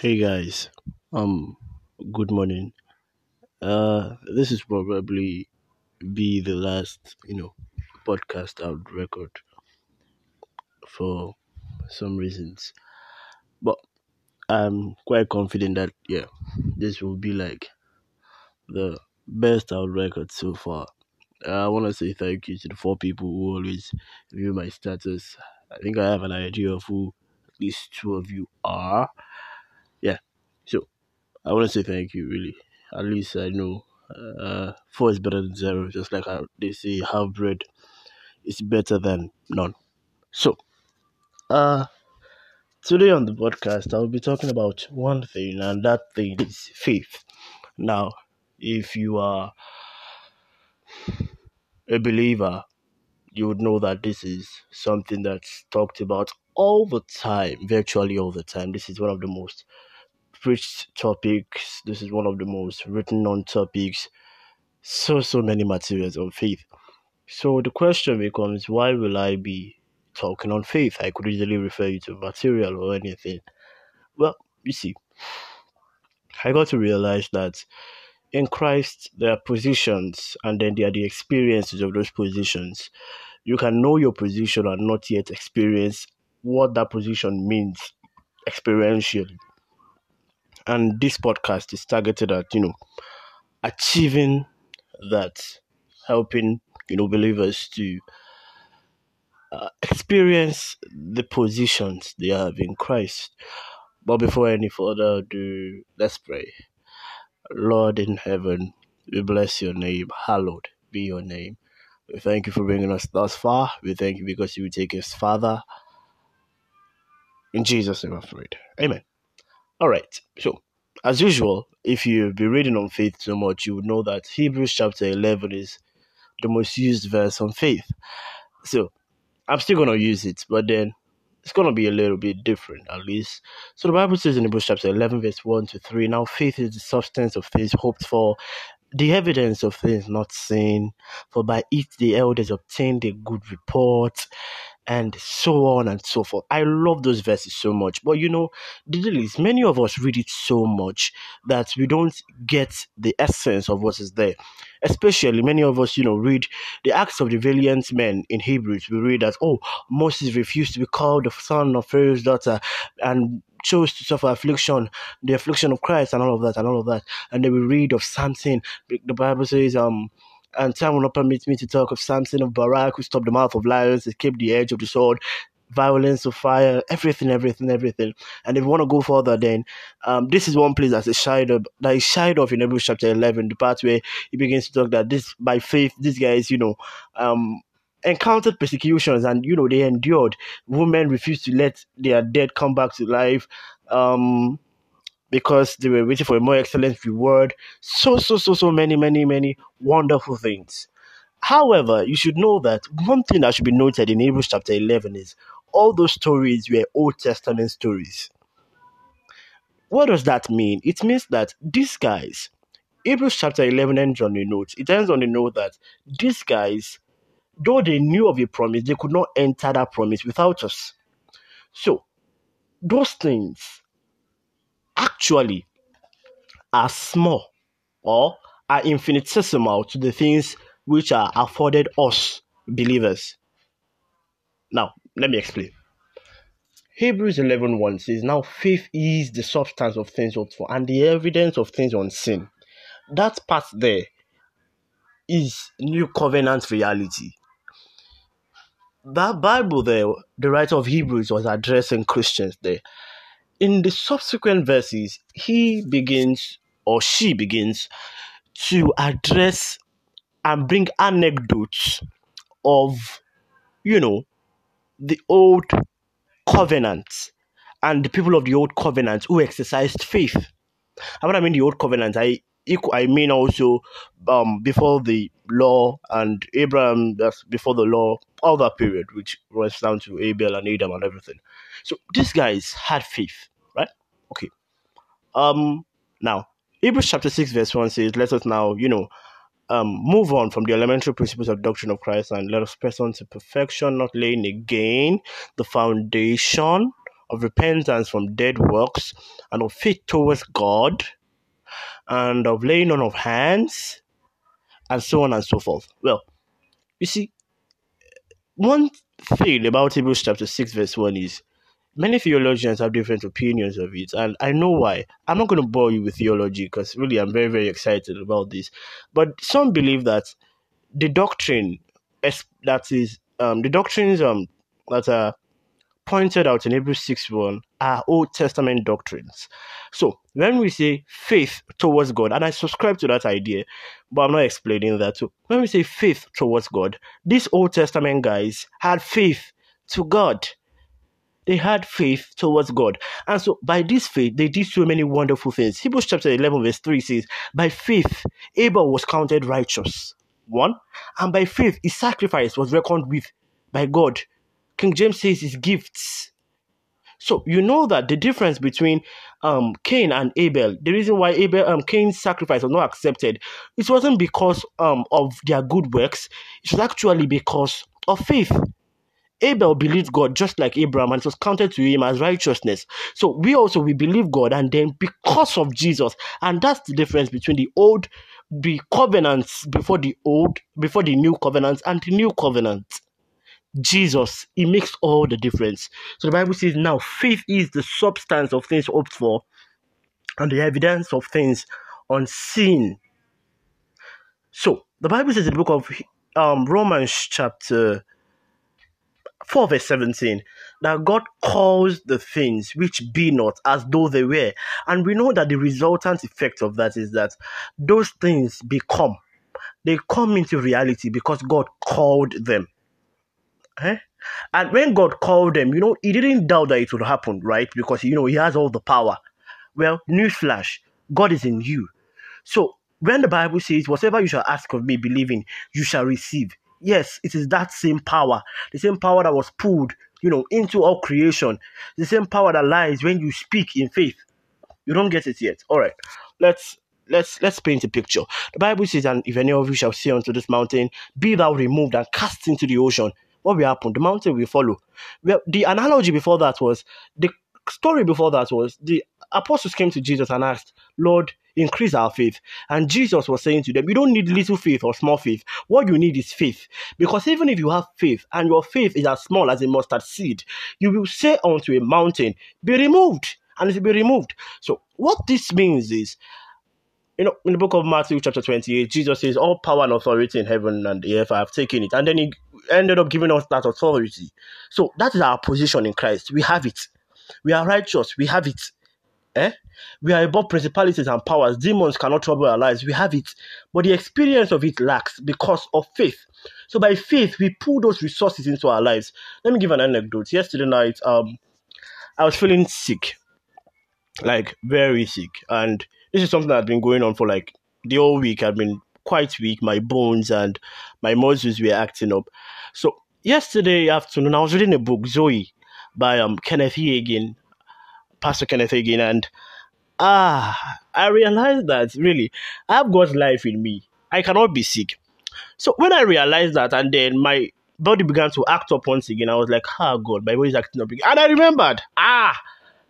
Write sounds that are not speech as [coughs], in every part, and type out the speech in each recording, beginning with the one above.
Hey guys, um, good morning. Uh, this is probably be the last, you know, podcast I would record for some reasons, but I'm quite confident that yeah, this will be like the best I would record so far. I want to say thank you to the four people who always view my status. I think I have an idea of who at least two of you are. So I want to say thank you, really. At least I know uh, four is better than zero, just like how they say half bread is better than none. So, uh, today on the podcast, I'll be talking about one thing, and that thing is faith. Now, if you are a believer, you would know that this is something that's talked about all the time, virtually all the time. This is one of the most preached topics. This is one of the most written on topics. So, so many materials on faith. So the question becomes why will I be talking on faith? I could easily refer you to material or anything. Well, you see, I got to realize that in Christ there are positions and then there are the experiences of those positions. You can know your position and not yet experience what that position means experientially. And this podcast is targeted at, you know, achieving that, helping, you know, believers to uh, experience the positions they have in Christ. But before any further ado, let's pray. Lord in heaven, we bless your name. Hallowed be your name. We thank you for bringing us thus far. We thank you because you will take us farther. In Jesus' name, I prayed. Amen. All right. So, as usual, if you've been reading on faith so much, you would know that Hebrews chapter 11 is the most used verse on faith. So, I'm still going to use it, but then it's going to be a little bit different, at least. So, the Bible says in Hebrews chapter 11, verse 1 to 3 Now, faith is the substance of things hoped for, the evidence of things not seen, for by it the elders obtained a good report and so on and so forth. I love those verses so much. But you know, the deal is many of us read it so much that we don't get the essence of what is there. Especially many of us, you know, read the acts of the valiant men in Hebrews. We read that, oh, Moses refused to be called the son of Pharaoh's daughter and chose to suffer affliction, the affliction of Christ and all of that and all of that. And then we read of Samson. The Bible says, um, and time will not permit me to talk of Samson of Barak, who stopped the mouth of lions, escaped the edge of the sword, violence of fire, everything, everything, everything. And if you want to go further, then um, this is one place that's a shied of that is shied off in Hebrews chapter eleven, the part where he begins to talk that this by faith, these guys, you know, um, encountered persecutions and you know they endured. Women refused to let their dead come back to life. Um, because they were waiting for a more excellent reward. So, so, so, so many, many, many wonderful things. However, you should know that one thing that should be noted in Hebrews chapter 11 is all those stories were Old Testament stories. What does that mean? It means that these guys, Hebrews chapter 11 ends on a note. It ends on a note that these guys, though they knew of a promise, they could not enter that promise without us. So, those things actually are small or are infinitesimal to the things which are afforded us believers. Now, let me explain. Hebrews 11 1 says, Now faith is the substance of things hoped for and the evidence of things unseen. That part there is new covenant reality. That Bible there, the writer of Hebrews was addressing Christians there in the subsequent verses, he begins or she begins to address and bring anecdotes of, you know, the old covenant and the people of the old covenant who exercised faith. And I mean the old covenant, I I mean also um, before the law and Abraham, that's before the law, all that period, which runs down to Abel and Adam and everything. So these guys had faith? Okay. Um. Now, Hebrews chapter six verse one says, "Let us now, you know, um, move on from the elementary principles of doctrine of Christ and let us press on to perfection, not laying again the foundation of repentance from dead works, and of faith towards God, and of laying on of hands, and so on and so forth. Well, you see, one thing about Hebrews chapter 6, verse 1 is many theologians have different opinions of it, and I know why. I'm not going to bore you with theology because really I'm very, very excited about this. But some believe that the doctrine that is um, the doctrines um, that are pointed out in Hebrews 6 1 are Old Testament doctrines. So when we say faith towards God, and I subscribe to that idea, but I'm not explaining that. So when we say faith towards God, these Old Testament guys had faith to God. They had faith towards God. And so by this faith, they did so many wonderful things. Hebrews chapter 11, verse 3 says, By faith, Abel was counted righteous. One, and by faith, his sacrifice was reckoned with by God King James says his gifts. So you know that the difference between um, Cain and Abel, the reason why Abel um, Cain's sacrifice was not accepted, it wasn't because um, of their good works. It was actually because of faith. Abel believed God just like Abraham, and it was counted to him as righteousness. So we also we believe God, and then because of Jesus, and that's the difference between the old, the covenants before the old, before the new covenants, and the new covenant. Jesus, it makes all the difference. So the Bible says now faith is the substance of things hoped for and the evidence of things unseen. So the Bible says in the book of um, Romans chapter 4 verse 17 that God calls the things which be not as though they were. And we know that the resultant effect of that is that those things become. They come into reality because God called them. Eh? And when God called them, you know, he didn't doubt that it would happen, right? Because, you know, he has all the power. Well, newsflash, God is in you. So when the Bible says, whatever you shall ask of me, believing, you shall receive. Yes, it is that same power, the same power that was pulled, you know, into all creation, the same power that lies when you speak in faith. You don't get it yet. All right, let's let's let's paint a picture. The Bible says, and if any of you shall say unto this mountain, be thou removed and cast into the ocean, what will happen? The mountain will follow. Well, the analogy before that was the story before that was the apostles came to Jesus and asked, Lord, increase our faith. And Jesus was saying to them, You don't need little faith or small faith. What you need is faith. Because even if you have faith and your faith is as small as a mustard seed, you will say unto a mountain, Be removed, and it will be removed. So, what this means is you know, in the book of Matthew, chapter 28, Jesus says, All power and authority in heaven and the earth, I have taken it. And then he ended up giving us that authority. So that is our position in Christ. We have it. We are righteous. We have it. Eh? We are above principalities and powers. Demons cannot trouble our lives. We have it. But the experience of it lacks because of faith. So by faith, we pull those resources into our lives. Let me give an anecdote. Yesterday night, um, I was feeling sick. Like very sick. And this is something that had been going on for like the whole week. I've been quite weak. My bones and my muscles were acting up. So yesterday afternoon, I was reading a book, Zoe, by um Kenneth Hagin, Pastor Kenneth Hagin, and ah, I realized that really I've got life in me. I cannot be sick. So when I realized that, and then my body began to act up once again, I was like, ah, oh God, my body's acting up again. And I remembered, ah,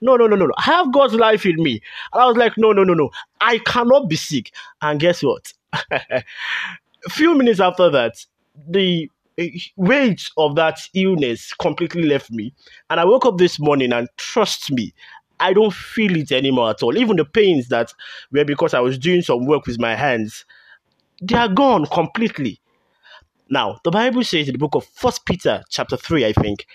no, no, no, no, no. I have God's life in me. And I was like, no, no, no, no. I cannot be sick. And guess what? a [laughs] few minutes after that, the eh, weight of that illness completely left me. And I woke up this morning and trust me, I don't feel it anymore at all. Even the pains that were because I was doing some work with my hands, they are gone completely. Now, the Bible says in the book of First Peter, chapter 3, I think,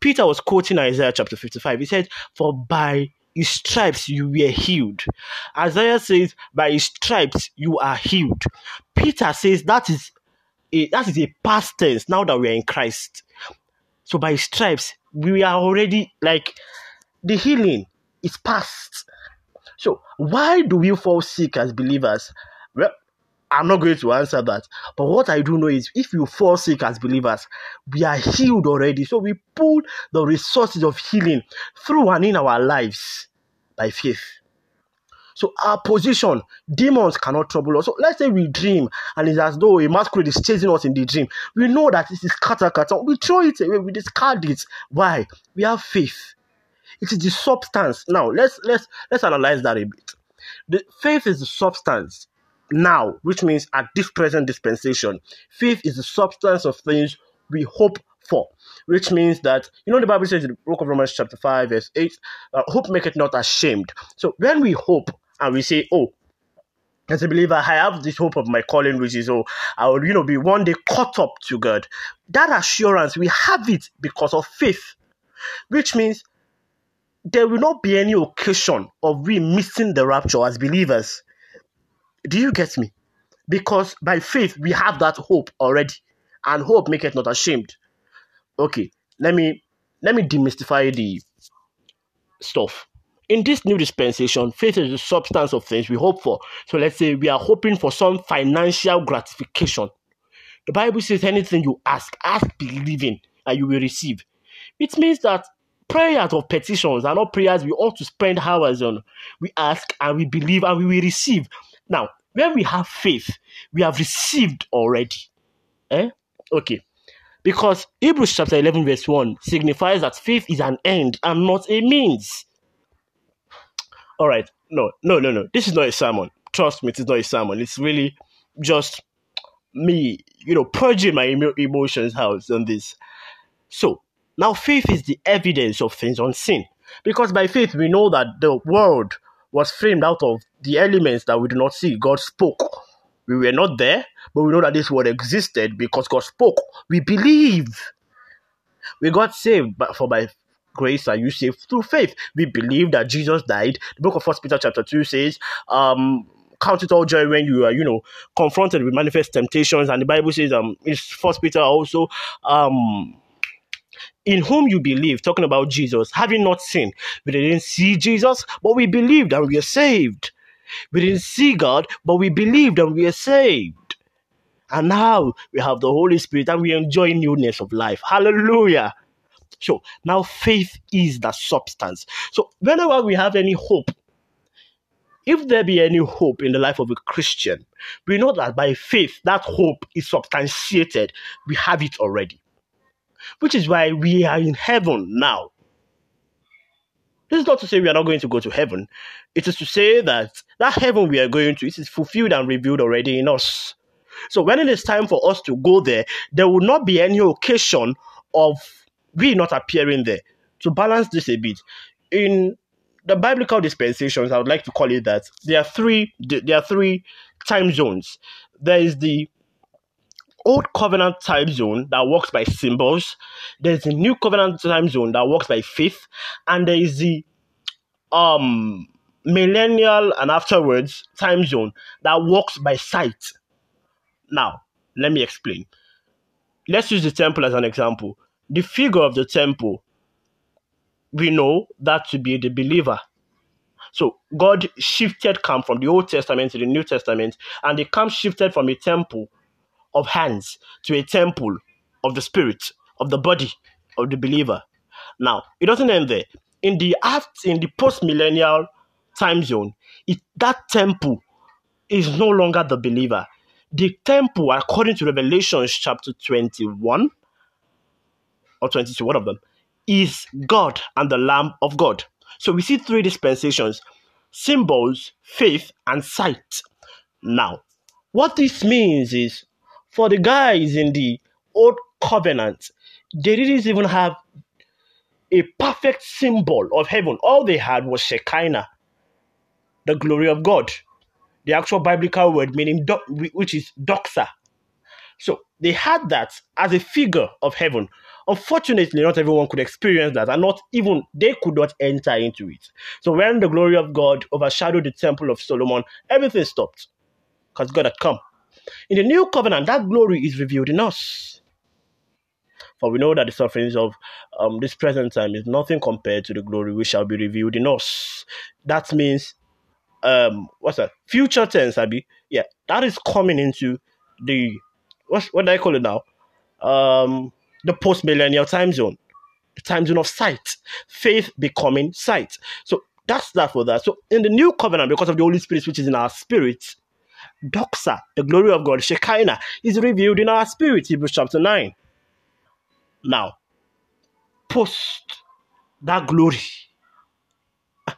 Peter was quoting Isaiah chapter 55. He said, For by his stripes you were healed. Isaiah says, By his stripes you are healed. Peter says that is a, that is a past tense now that we are in Christ. So by stripes, we are already like the healing is past. So why do we fall sick as believers? Well, I'm not going to answer that. But what I do know is if you fall sick as believers, we are healed already. So we pull the resources of healing through and in our lives by faith. So our position, demons cannot trouble us. So let's say we dream and it's as though a masquerade is chasing us in the dream. We know that this is kata kata. We throw it away, we discard it. Why? We have faith. It is the substance. Now let's let's let's analyze that a bit. The faith is the substance now, which means at this present dispensation. Faith is the substance of things we hope for, which means that you know the Bible says in the book of Romans chapter 5, verse 8, uh, hope maketh not ashamed. So when we hope and we say, Oh, as a believer, I have this hope of my calling, which is, oh, I will, you know, be one day caught up to God. That assurance, we have it because of faith, which means there will not be any occasion of we missing the rapture as believers. Do you get me? Because by faith, we have that hope already, and hope maketh not ashamed. Okay, let me let me demystify the stuff in this new dispensation, faith is the substance of things we hope for. So let's say we are hoping for some financial gratification. The Bible says anything you ask, ask believing, and you will receive. It means that prayers of petitions are not prayers we ought to spend hours on. We ask and we believe and we will receive. Now, when we have faith, we have received already. Eh? Okay. Because Hebrews chapter 11, verse 1 signifies that faith is an end and not a means all right, no, no, no, no. This is not a sermon. Trust me, it's not a sermon. It's really just me, you know, purging my emo- emotions out on this. So now faith is the evidence of things unseen. Because by faith we know that the world was framed out of the elements that we do not see. God spoke. We were not there, but we know that this world existed because God spoke. We believe. We got saved for by grace are you saved through faith. We believe that Jesus died. The book of First Peter chapter 2 says, um, count it all joy when you are, you know, confronted with manifest temptations. And the Bible says, um, First Peter also, um, in whom you believe, talking about Jesus, having not seen, we didn't see Jesus, but we believed and we are saved. We didn't see God, but we believed and we are saved. And now we have the Holy Spirit and we enjoy newness of life. Hallelujah. So now faith is the substance. So whenever we have any hope, if there be any hope in the life of a Christian, we know that by faith, that hope is substantiated. We have it already. Which is why we are in heaven now. This is not to say we are not going to go to heaven. It is to say that that heaven we are going to, it is fulfilled and revealed already in us. So when it is time for us to go there, there will not be any occasion of we not appearing there. To balance this a bit, in the biblical dispensations, I would like to call it that there are three there are three time zones. There is the old covenant time zone that works by symbols. There's the new covenant time zone that works by faith, and there is the um millennial and afterwards time zone that works by sight. Now, let me explain. Let's use the temple as an example the figure of the temple, we know that to be the believer. So God shifted camp from the Old Testament to the New Testament, and the camp shifted from a temple of hands to a temple of the spirit, of the body of the believer. Now, it doesn't end there. In the after, in the post-millennial time zone, it, that temple is no longer the believer. The temple, according to Revelation chapter 21, or 22, one of them, is God and the Lamb of God. So we see three dispensations symbols, faith, and sight. Now, what this means is for the guys in the old covenant, they didn't even have a perfect symbol of heaven. All they had was Shekinah, the glory of God. The actual biblical word meaning, which is doxa. So they had that as a figure of heaven. Unfortunately, not everyone could experience that, and not even they could not enter into it. So when the glory of God overshadowed the temple of Solomon, everything stopped because God had come. In the new covenant, that glory is revealed in us. For we know that the sufferings of um, this present time is nothing compared to the glory which shall be revealed in us. That means, um, what's that? Future tense, Abby. Yeah, that is coming into the what's what do I call it now? Um, the post millennial time zone, the time zone of sight, faith becoming sight. So that's that for that. So in the new covenant, because of the Holy Spirit which is in our spirit, doxa, the glory of God, Shekinah, is revealed in our spirit, Hebrews chapter 9. Now, post that glory,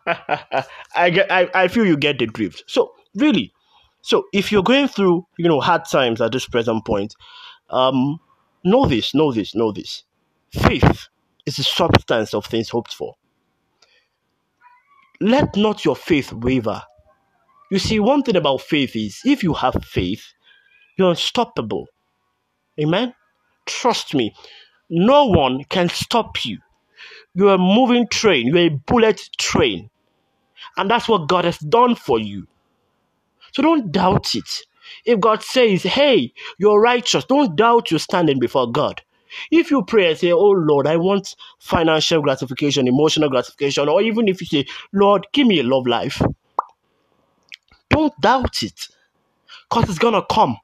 [laughs] I get I, I feel you get the drift. So really, so if you're going through, you know, hard times at this present point, um, know this, know this, know this. Faith is the substance of things hoped for. Let not your faith waver. You see, one thing about faith is if you have faith, you're unstoppable. Amen? Trust me, no one can stop you. You're a moving train, you're a bullet train. And that's what God has done for you. So don't doubt it. If God says, hey, you're righteous, don't doubt you're standing before God. If you pray and say, Oh Lord, I want financial gratification, emotional gratification, or even if you say, Lord, give me a love life, don't doubt it because it's going to come.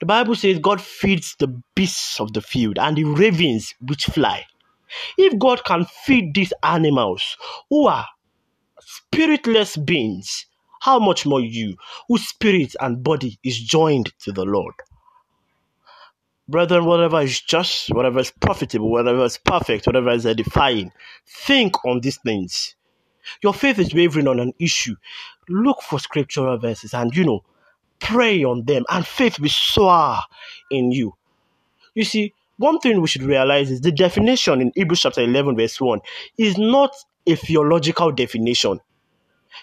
The Bible says God feeds the beasts of the field and the ravens which fly. If God can feed these animals who are spiritless beings, how much more you, whose spirit and body is joined to the Lord? Brethren, whatever is just, whatever is profitable, whatever is perfect, whatever is edifying, think on these things. Your faith is wavering on an issue. Look for scriptural verses and, you know, pray on them, and faith will soar in you. You see, one thing we should realize is the definition in Hebrews chapter 11, verse 1 is not a theological definition.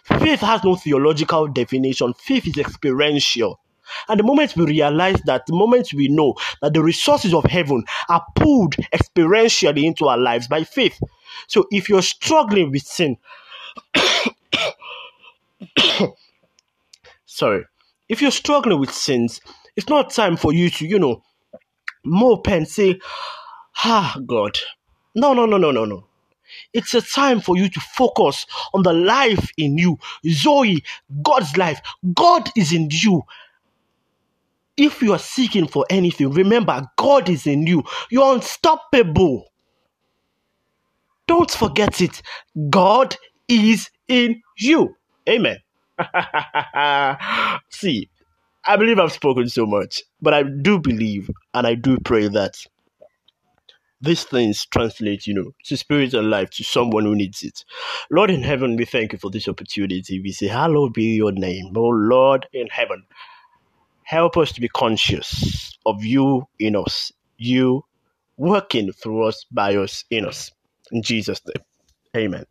Faith has no theological definition, faith is experiential. And the moment we realize that, the moment we know that the resources of heaven are pulled experientially into our lives by faith. So if you're struggling with sin, [coughs] sorry, if you're struggling with sins, it's not time for you to, you know, mope and say, ah, God. No, no, no, no, no, no. It's a time for you to focus on the life in you. Zoe, God's life. God is in you. If you are seeking for anything, remember God is in you. You're unstoppable. Don't forget it. God is in you. Amen. [laughs] See, I believe I've spoken so much, but I do believe and I do pray that these things translate, you know, to spirit and life to someone who needs it. Lord in heaven, we thank you for this opportunity. We say, Hallowed be your name, oh Lord in heaven. Help us to be conscious of you in us, you working through us, by us, in us. In Jesus' name, amen.